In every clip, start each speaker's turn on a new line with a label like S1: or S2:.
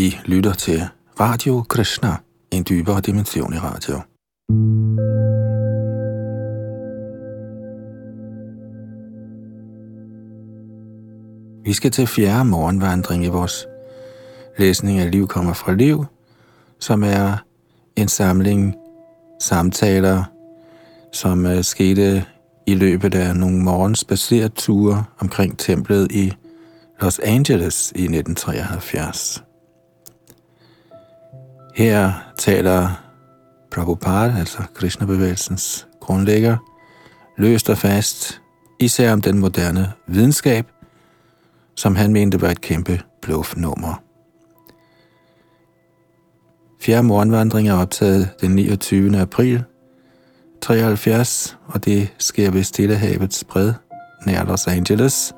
S1: I lytter til Radio Krishna, en dybere dimension i radio. Vi skal til fjerde morgenvandring i vores læsning af Liv kommer fra liv, som er en samling samtaler, som øh, skete i løbet af nogle morgens ture omkring templet i Los Angeles i 1973. Her taler Prabhupada, altså Krishna-bevægelsens grundlægger, løst og fast, især om den moderne videnskab, som han mente var et kæmpe bluffnummer. Fjerde morgenvandring er optaget den 29. april 73, og det sker ved Stillehavets bred nær Los Angeles.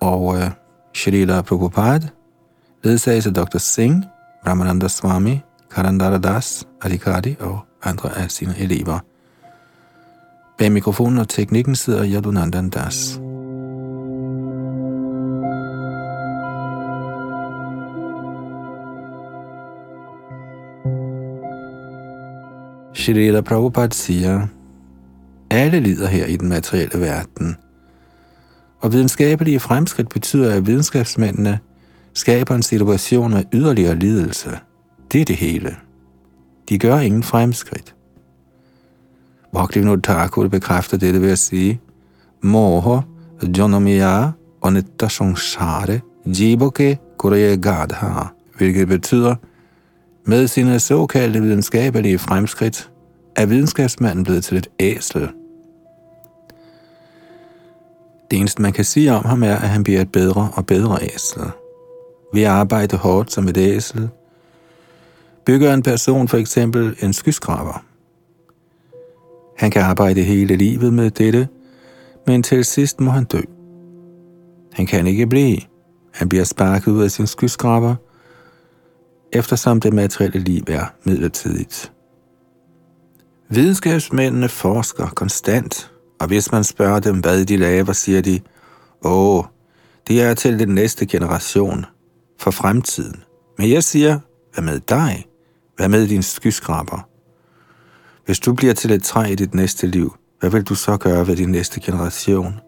S1: Og øh, Shalila Prabhupada ledsages af Dr. Singh, Ramananda Swami, Karandara Das, Adhikari og andre af sine elever. Bag mikrofonen og teknikken sidder Yadunandan Das. Shrila Prabhupada siger, alle lider her i den materielle verden. Og videnskabelige fremskridt betyder, at videnskabsmændene skaber en situation med yderligere lidelse. Det er det hele. De gør ingen fremskridt. Bhaktivinoda Thakur bekræfter dette ved at sige, Moho jonomiya Onetta samsare jiboke kureye gadha, hvilket betyder, med sine såkaldte videnskabelige fremskridt er videnskabsmanden blevet til et æsel. Det eneste, man kan sige om ham, er, at han bliver et bedre og bedre æsel. Ved at arbejde hårdt som et æsel, bygger en person for eksempel en skyskraber. Han kan arbejde hele livet med dette, men til sidst må han dø. Han kan ikke blive. Han bliver sparket ud af sin skyskraber, eftersom det materielle liv er midlertidigt. Videnskabsmændene forsker konstant, og hvis man spørger dem, hvad de laver, siger de, åh, det er til den næste generation, for fremtiden. Men jeg siger, hvad med dig? Hvad med din skyskraber? Hvis du bliver til et træ i dit næste liv, hvad vil du så gøre ved din næste generation?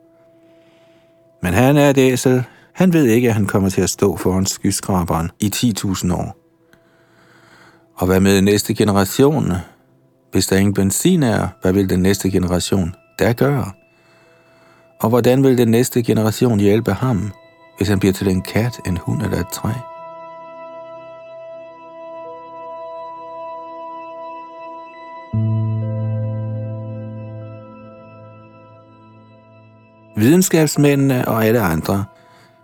S1: Men han er et æsel. Han ved ikke, at han kommer til at stå foran skyskraberen i 10.000 år. Og hvad med næste generation? Hvis der ingen benzin er, hvad vil den næste generation da gøre? Og hvordan vil den næste generation hjælpe ham, hvis han bliver til en kat, en hund eller et træ? Videnskabsmændene og alle andre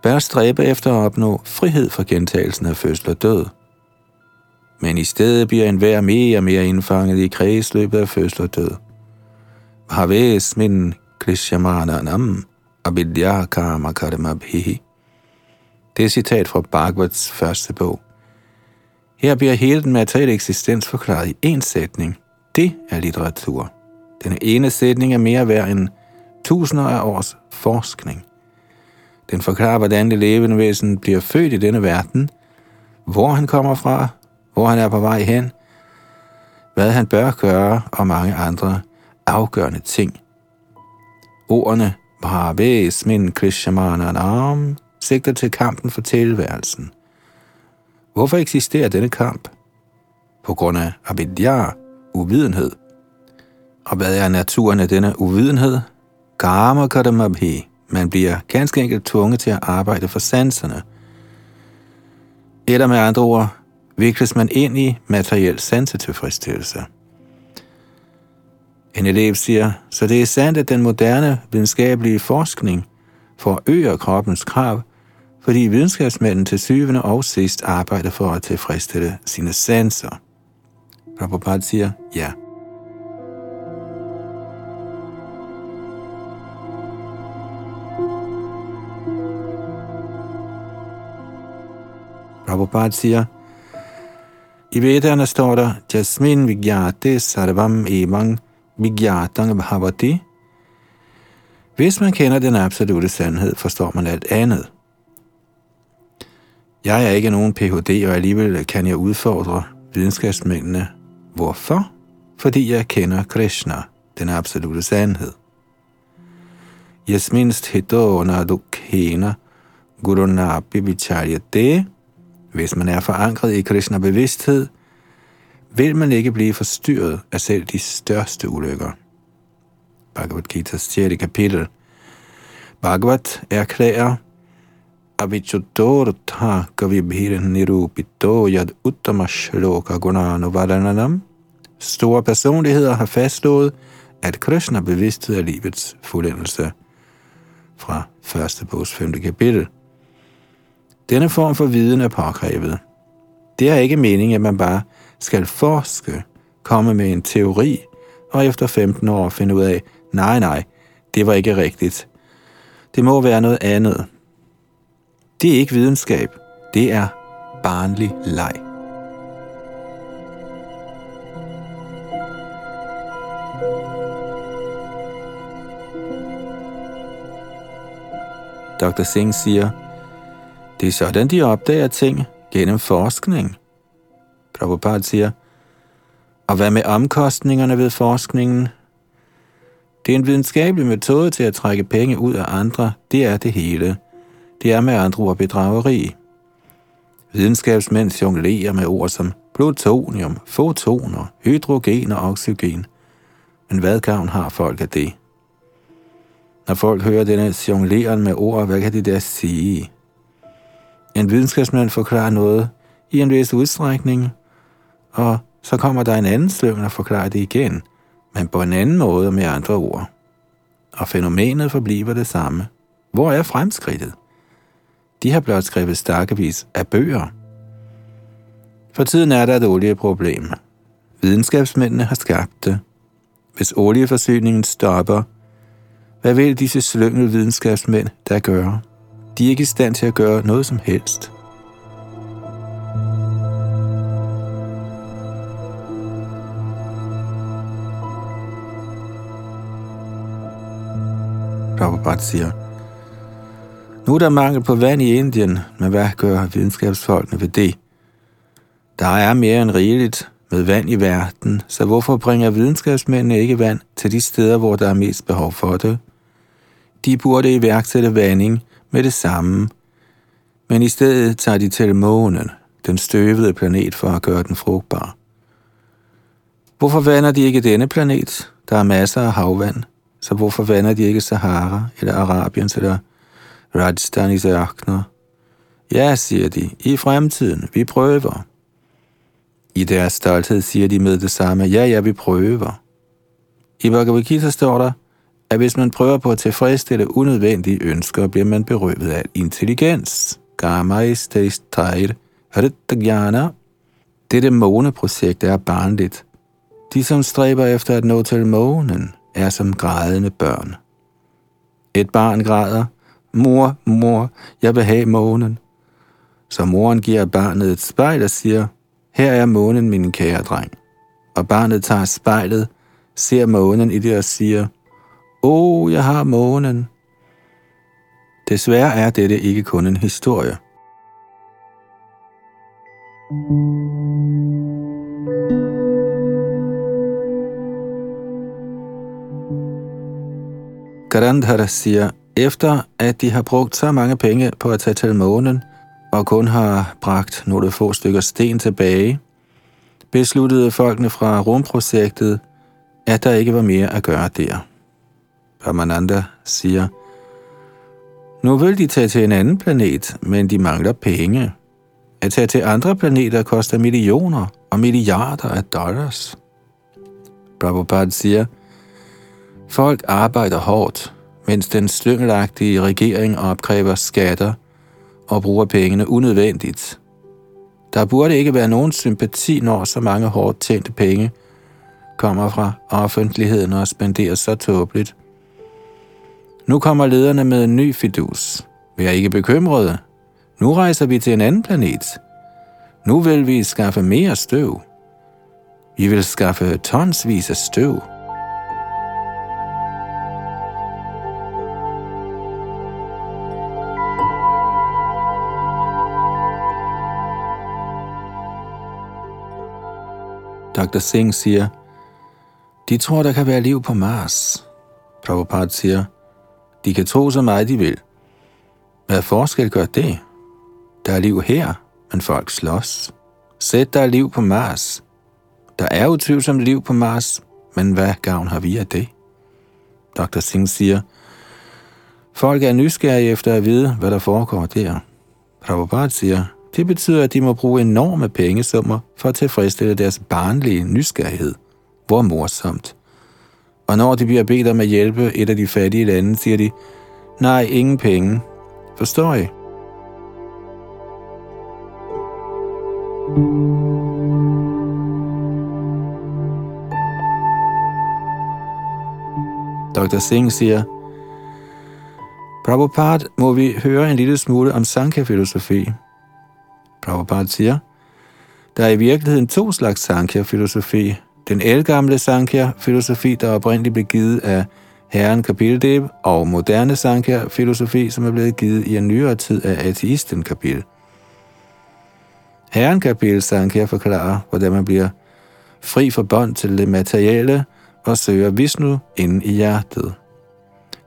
S1: bør stræbe efter at opnå frihed fra gentagelsen af fødsel og død. Men i stedet bliver enhver mere og mere indfanget i kredsløbet af fødsel og død. Haves min nam abidya karma karmabhihi. Det er citat fra Bhagavats første bog. Her bliver hele den materielle eksistens forklaret i én sætning. Det er litteratur. Den ene sætning er mere værd end tusinder af års forskning. Den forklarer, hvordan det levende væsen bliver født i denne verden, hvor han kommer fra, hvor han er på vej hen, hvad han bør gøre og mange andre afgørende ting. Ordene Bhavesmin Krishamananam sigter til kampen for tilværelsen. Hvorfor eksisterer denne kamp? På grund af avidya, uvidenhed. Og hvad er naturen af denne uvidenhed? Karma kadamabhi. Man bliver ganske enkelt tvunget til at arbejde for sanserne. Eller med andre ord, vikles man ind i materiel sansetilfredsstillelse. En elev siger, så det er sandt, at den moderne videnskabelige forskning forøger kroppens krav, fordi videnskabsmanden til syvende og sidst arbejder for at tilfredsstille sine sanser. Prabhupada siger ja. Prabhupada siger, i Vedderne står der, Jasmin Vigyate Sarvam Emang Vigyatang Bhavati. Hvis man kender den absolute sandhed, forstår man alt andet. Jeg er ikke nogen Ph.D., og alligevel kan jeg udfordre videnskabsmændene. Hvorfor? Fordi jeg kender Krishna, den absolute sandhed. Yasminst hito nadukhena gurunapi vicharyate. Hvis man er forankret i Krishna-bevidsthed, vil man ikke blive forstyrret af selv de største ulykker. Bhagavad Gita's 6. kapitel. Bhagavat erklærer, Avichudortha kavibhir nirupito yad uttama shloka gunanavardananam. Store personligheder har fastslået, at Krishna bevidsthed er livets fuldendelse fra første bogs 5. kapitel. Denne form for viden er påkrævet. Det er ikke meningen, at man bare skal forske, komme med en teori, og efter 15 år finde ud af, nej, nej, det var ikke rigtigt. Det må være noget andet. Det er ikke videnskab. Det er barnlig leg. Dr. Singh siger, det er sådan, de opdager ting gennem forskning. Prabhupada siger, og hvad med omkostningerne ved forskningen? Det er en videnskabelig metode til at trække penge ud af andre. Det er det hele. Det er med andre ord bedrageri. Videnskabsmænd jonglerer med ord som plutonium, fotoner, hydrogen og oxygen. Men hvad gavn har folk af det? Når folk hører denne jongleren med ord, hvad kan de da sige? En videnskabsmand forklarer noget i en vis udstrækning, og så kommer der en anden sløvn og forklarer det igen, men på en anden måde med andre ord. Og fænomenet forbliver det samme. Hvor er fremskridtet? De har blot skrevet stakkevis af bøger. For tiden er der et olieproblem. Videnskabsmændene har skabt det. Hvis olieforsyningen stopper, hvad vil disse slyngel videnskabsmænd der gøre? De er ikke i stand til at gøre noget som helst. Prabhupada siger, nu er der mangel på vand i Indien, men hvad gør videnskabsfolkene ved det? Der er mere end rigeligt med vand i verden, så hvorfor bringer videnskabsmændene ikke vand til de steder, hvor der er mest behov for det? De burde iværksætte vanding med det samme, men i stedet tager de til månen, den støvede planet, for at gøre den frugtbar. Hvorfor vander de ikke denne planet? Der er masser af havvand, så hvorfor vander de ikke Sahara, eller Arabiens, eller Rajasthanis ørkner? Ja, siger de, i fremtiden, vi prøver. I deres stolthed siger de med det samme, ja, ja, vi prøver. I Bhagavad Gita står der, at hvis man prøver på at tilfredsstille unødvendige ønsker, bliver man berøvet af intelligens. Dette måneprojekt er barnligt. De, som stræber efter at nå til månen, er som grædende børn. Et barn græder, mor, mor, jeg vil have månen. Så moren giver barnet et spejl og siger, her er månen, min kære dreng. Og barnet tager spejlet, ser månen i det og siger, Åh, oh, jeg har månen. Desværre er dette ikke kun en historie. Karandhara siger, efter at de har brugt så mange penge på at tage til månen, og kun har bragt nogle få stykker sten tilbage, besluttede folkene fra rumprojektet, at der ikke var mere at gøre der. Permananda siger, nu vil de tage til en anden planet, men de mangler penge. At tage til andre planeter koster millioner og milliarder af dollars. Prabhupada siger, folk arbejder hårdt, mens den slyngelagtige regering opkræver skatter og bruger pengene unødvendigt. Der burde ikke være nogen sympati, når så mange hårdt tjente penge kommer fra offentligheden og spenderes så tåbeligt. Nu kommer lederne med en ny fidus. Vær ikke bekymrede. Nu rejser vi til en anden planet. Nu vil vi skaffe mere støv. Vi vil skaffe tonsvis af støv. Dr. Singh siger, de tror, der kan være liv på Mars. Prabhupada siger, de kan tro så meget, de vil. Hvad forskel gør det? Der er liv her, men folk slås. Sæt der er liv på Mars. Der er utvivlsomt liv på Mars, men hvad gavn har vi af det? Dr. Singh siger, folk er nysgerrige efter at vide, hvad der foregår der. Prabhupada siger, det betyder, at de må bruge enorme pengesummer for at tilfredsstille deres barnlige nysgerrighed. Hvor morsomt. Og når de bliver bedt om at hjælpe et af de fattige lande, siger de, nej, ingen penge. Forstår I? Dr. Singh siger, Prabhupada, må vi høre en lille smule om Sankhya-filosofi? Prabhupada siger, der er i virkeligheden to slags Sankhya-filosofi. Den elgamle Sankhya-filosofi, der oprindeligt blev givet af herren Kapildev, og moderne Sankhya-filosofi, som er blevet givet i en nyere tid af ateisten Kapil. Herren Kapil Sankhya forklarer, hvordan man bliver fri for bånd til det materielle og søger Vishnu inde i hjertet.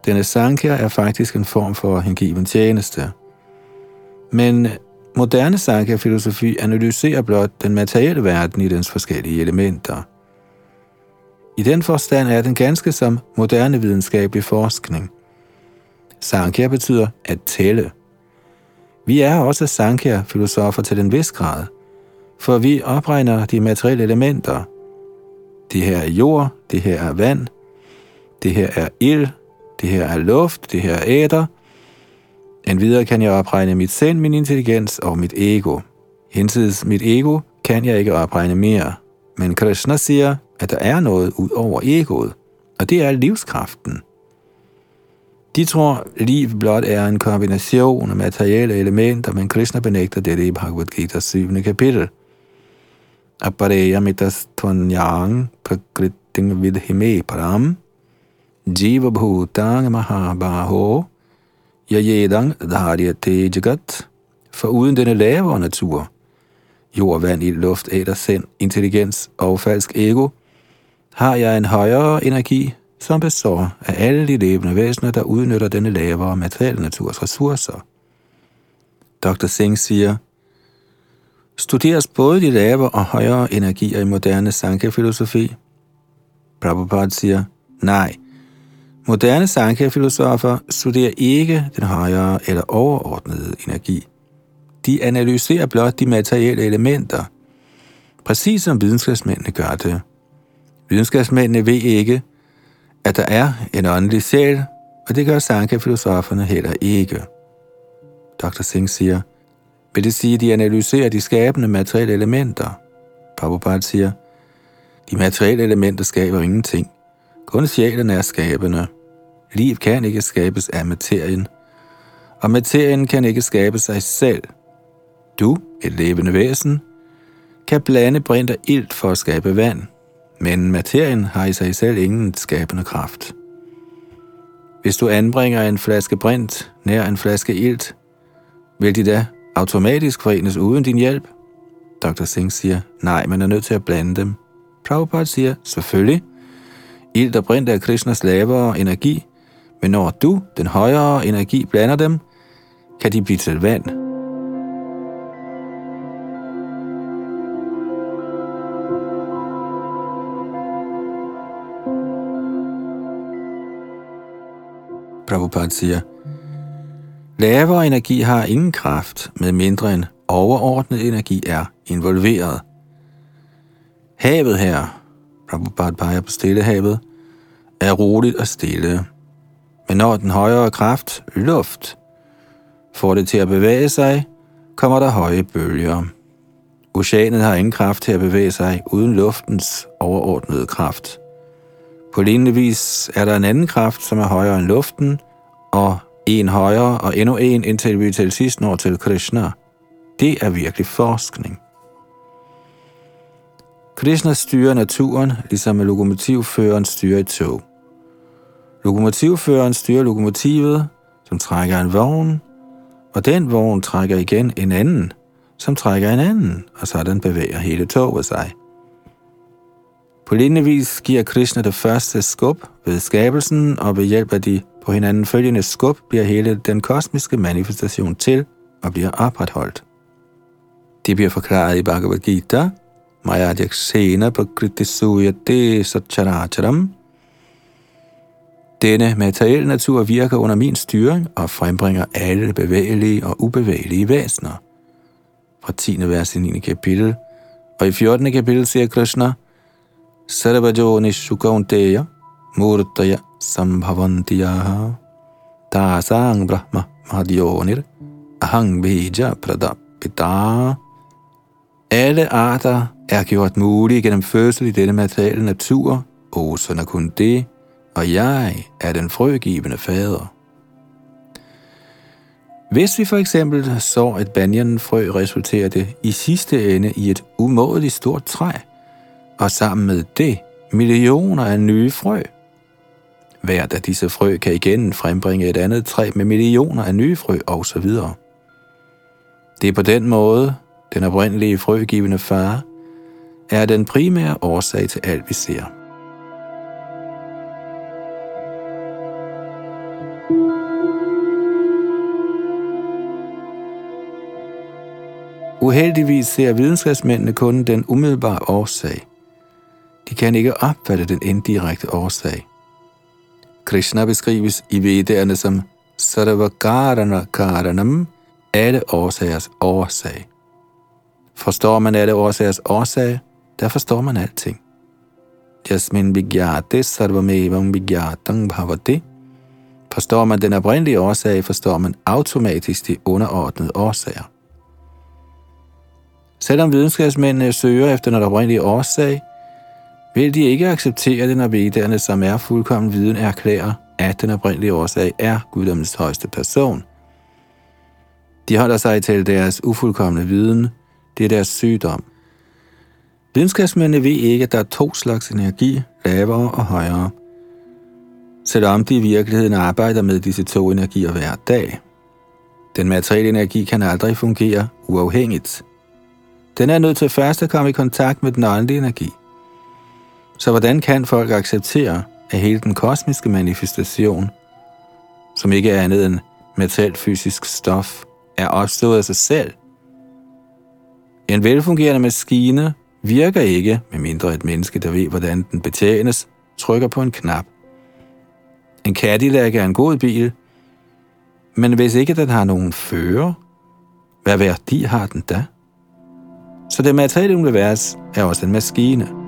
S1: Denne Sankhya er faktisk en form for hengiven tjeneste. Men moderne Sankhya-filosofi analyserer blot den materielle verden i dens forskellige elementer. I den forstand er den ganske som moderne videnskabelig forskning. Sankhya betyder at tælle. Vi er også Sankhya-filosofer til den vis grad, for vi opregner de materielle elementer. Det her er jord, det her er vand, det her er ild, det her er luft, det her er æder. Endvidere kan jeg opregne mit sind, min intelligens og mit ego. Hinsides mit ego kan jeg ikke opregne mere. Men Krishna siger, at der er noget ud over egoet, og det er livskraften. De tror, liv blot er en kombination af materielle elementer, men Krishna benægter dette i Bhagavad Gita 7. kapitel. Apareya mitas tonyang prakriting vidhime param Jiva bhutang mahabaho yayedang dharyate jagat. For uden denne lavere natur, jord, vand, ild, luft, æder, sind, intelligens og falsk ego, har jeg en højere energi, som består af alle de levende væsener, der udnytter denne lavere materielle naturs ressourcer. Dr. Singh siger, Studeres både de lavere og højere energier i moderne Sankhya-filosofi? Prabhupada siger, nej, Moderne Sankhya-filosofer studerer ikke den højere eller overordnede energi. De analyserer blot de materielle elementer, præcis som videnskabsmændene gør det. Videnskabsmændene ved ikke, at der er en åndelig sjæl, og det gør Sankhya-filosoferne heller ikke. Dr. Singh siger, vil det sige, at de analyserer de skabende materielle elementer? Prabhupada siger, de materielle elementer skaber ingenting. Kun sjælen er skabende. Liv kan ikke skabes af materien, og materien kan ikke skabe sig selv. Du, et levende væsen, kan blande brint og ilt for at skabe vand, men materien har i sig selv ingen skabende kraft. Hvis du anbringer en flaske brint nær en flaske ilt, vil de da automatisk forenes uden din hjælp? Dr. Singh siger, nej, man er nødt til at blande dem. Prabhupada siger, selvfølgelig. Ild og brint er Krishnas lavere energi, men når du, den højere energi, blander dem, kan de blive til vand. Prabhupada siger, lavere energi har ingen kraft, med mindre end overordnet energi er involveret. Havet her, Prabhupada peger på stillehavet, er roligt og stille. Men når den højere kraft, luft, får det til at bevæge sig, kommer der høje bølger. Oceanet har ingen kraft til at bevæge sig uden luftens overordnede kraft. På lignende vis er der en anden kraft, som er højere end luften, og en højere og endnu en, indtil vi til sidst når til Krishna. Det er virkelig forskning. Krishna styrer naturen, ligesom lokomotivføreren styrer et tog. Lokomotivføreren styrer lokomotivet, som trækker en vogn, og den vogn trækker igen en anden, som trækker en anden, og sådan bevæger hele toget sig. På lignende vis giver Krishna det første skub ved skabelsen, og ved hjælp af de på hinanden følgende skub bliver hele den kosmiske manifestation til og bliver opretholdt. Det bliver forklaret i Bhagavad Gita, Maya Jaksena Prakriti De Satcharacharam. Denne materielle natur virker under min styring og frembringer alle bevægelige og ubevægelige væsener. Fra 10. vers i 9. kapitel. Og i 14. kapitel siger Krishna, Sarvajoni Shukaunteya Murtaya Sambhavantiyaha Dasang Brahma Madhyonir Ahang Bija Pradapita alle arter er gjort mulige gennem fødsel i denne materielle natur, og sådan er kun det, og jeg er den frøgivende fader. Hvis vi for eksempel så et banyanfrø, resulterer det i sidste ende i et umådeligt stort træ, og sammen med det millioner af nye frø. Hvert af disse frø kan igen frembringe et andet træ med millioner af nye frø osv. Det er på den måde, den oprindelige frøgivende far, er den primære årsag til alt, vi ser. Uheldigvis ser videnskabsmændene kun den umiddelbare årsag. De kan ikke opfatte den indirekte årsag. Krishna beskrives i Vedderne som Sarvakarana Karanam, alle årsagers årsag. Forstår man alle årsagers årsag, der forstår man alting. Jasmin vigyate sarvamevam vigyatang bhavati. Forstår man den oprindelige årsag, forstår man automatisk de underordnede årsager. Selvom videnskabsmændene søger efter den oprindelige årsag, vil de ikke acceptere den, når vedderne, som er fuldkommen viden, erklærer, at den oprindelige årsag er guddommens højeste person. De holder sig til deres ufuldkommende viden, det er deres sygdom. Videnskabsmændene ved ikke, at der er to slags energi, lavere og højere. Selvom de i virkeligheden arbejder med disse to energier hver dag. Den materielle energi kan aldrig fungere uafhængigt. Den er nødt til først at komme i kontakt med den åndelige energi. Så hvordan kan folk acceptere, at hele den kosmiske manifestation, som ikke er andet end materielt fysisk stof, er opstået af sig selv – en velfungerende maskine virker ikke, medmindre et menneske, der ved, hvordan den betjenes, trykker på en knap. En Cadillac er en god bil, men hvis ikke den har nogen fører, hvad værdi har den da? Så det materielle univers er også en maskine –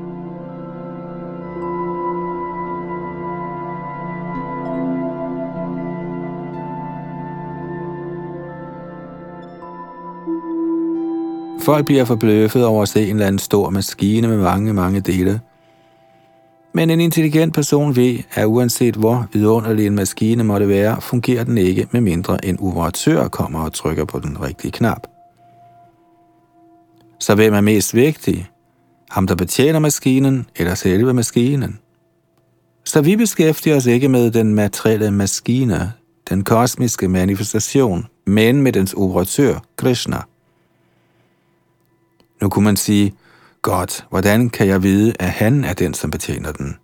S1: Folk bliver forbløffet over at se en eller anden stor maskine med mange, mange dele. Men en intelligent person ved, at uanset hvor vidunderlig en maskine måtte være, fungerer den ikke, med mindre en operatør kommer og trykker på den rigtige knap. Så hvem er mest vigtig? Ham, der betjener maskinen, eller selve maskinen? Så vi beskæftiger os ikke med den materielle maskine, den kosmiske manifestation, men med dens operatør, Krishna – nu kunne man sige, godt, hvordan kan jeg vide, at han er den, som betjener den?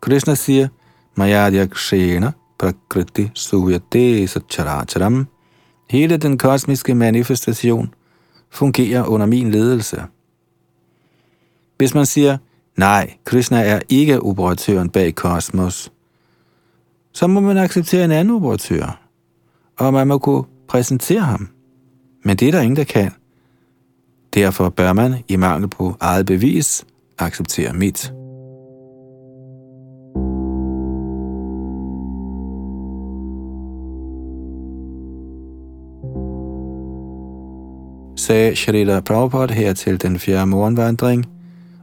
S1: Krishna siger, Mayadya Kshena Prakriti Suyate Satcharacharam. Hele den kosmiske manifestation fungerer under min ledelse. Hvis man siger, nej, Krishna er ikke operatøren bag kosmos, så må man acceptere en anden operatør, og man må kunne præsentere ham. Men det er der ingen, der kan. Derfor bør man, i mangel på eget bevis, acceptere mit. sagde Shalila Prabhupada her til den fjerde morgenvandring,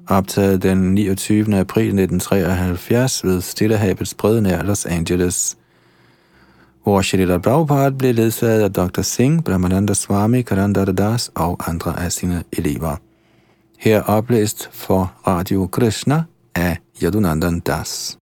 S1: optaget den 29. april 1973 ved Stillehavets bred nær Los Angeles hvor Shalila Prabhupada blev ledsaget af Dr. Singh, Brahmananda Swami, Karandara Das og andre af sine elever. Her oplæst for Radio Krishna af Yadunandan Das.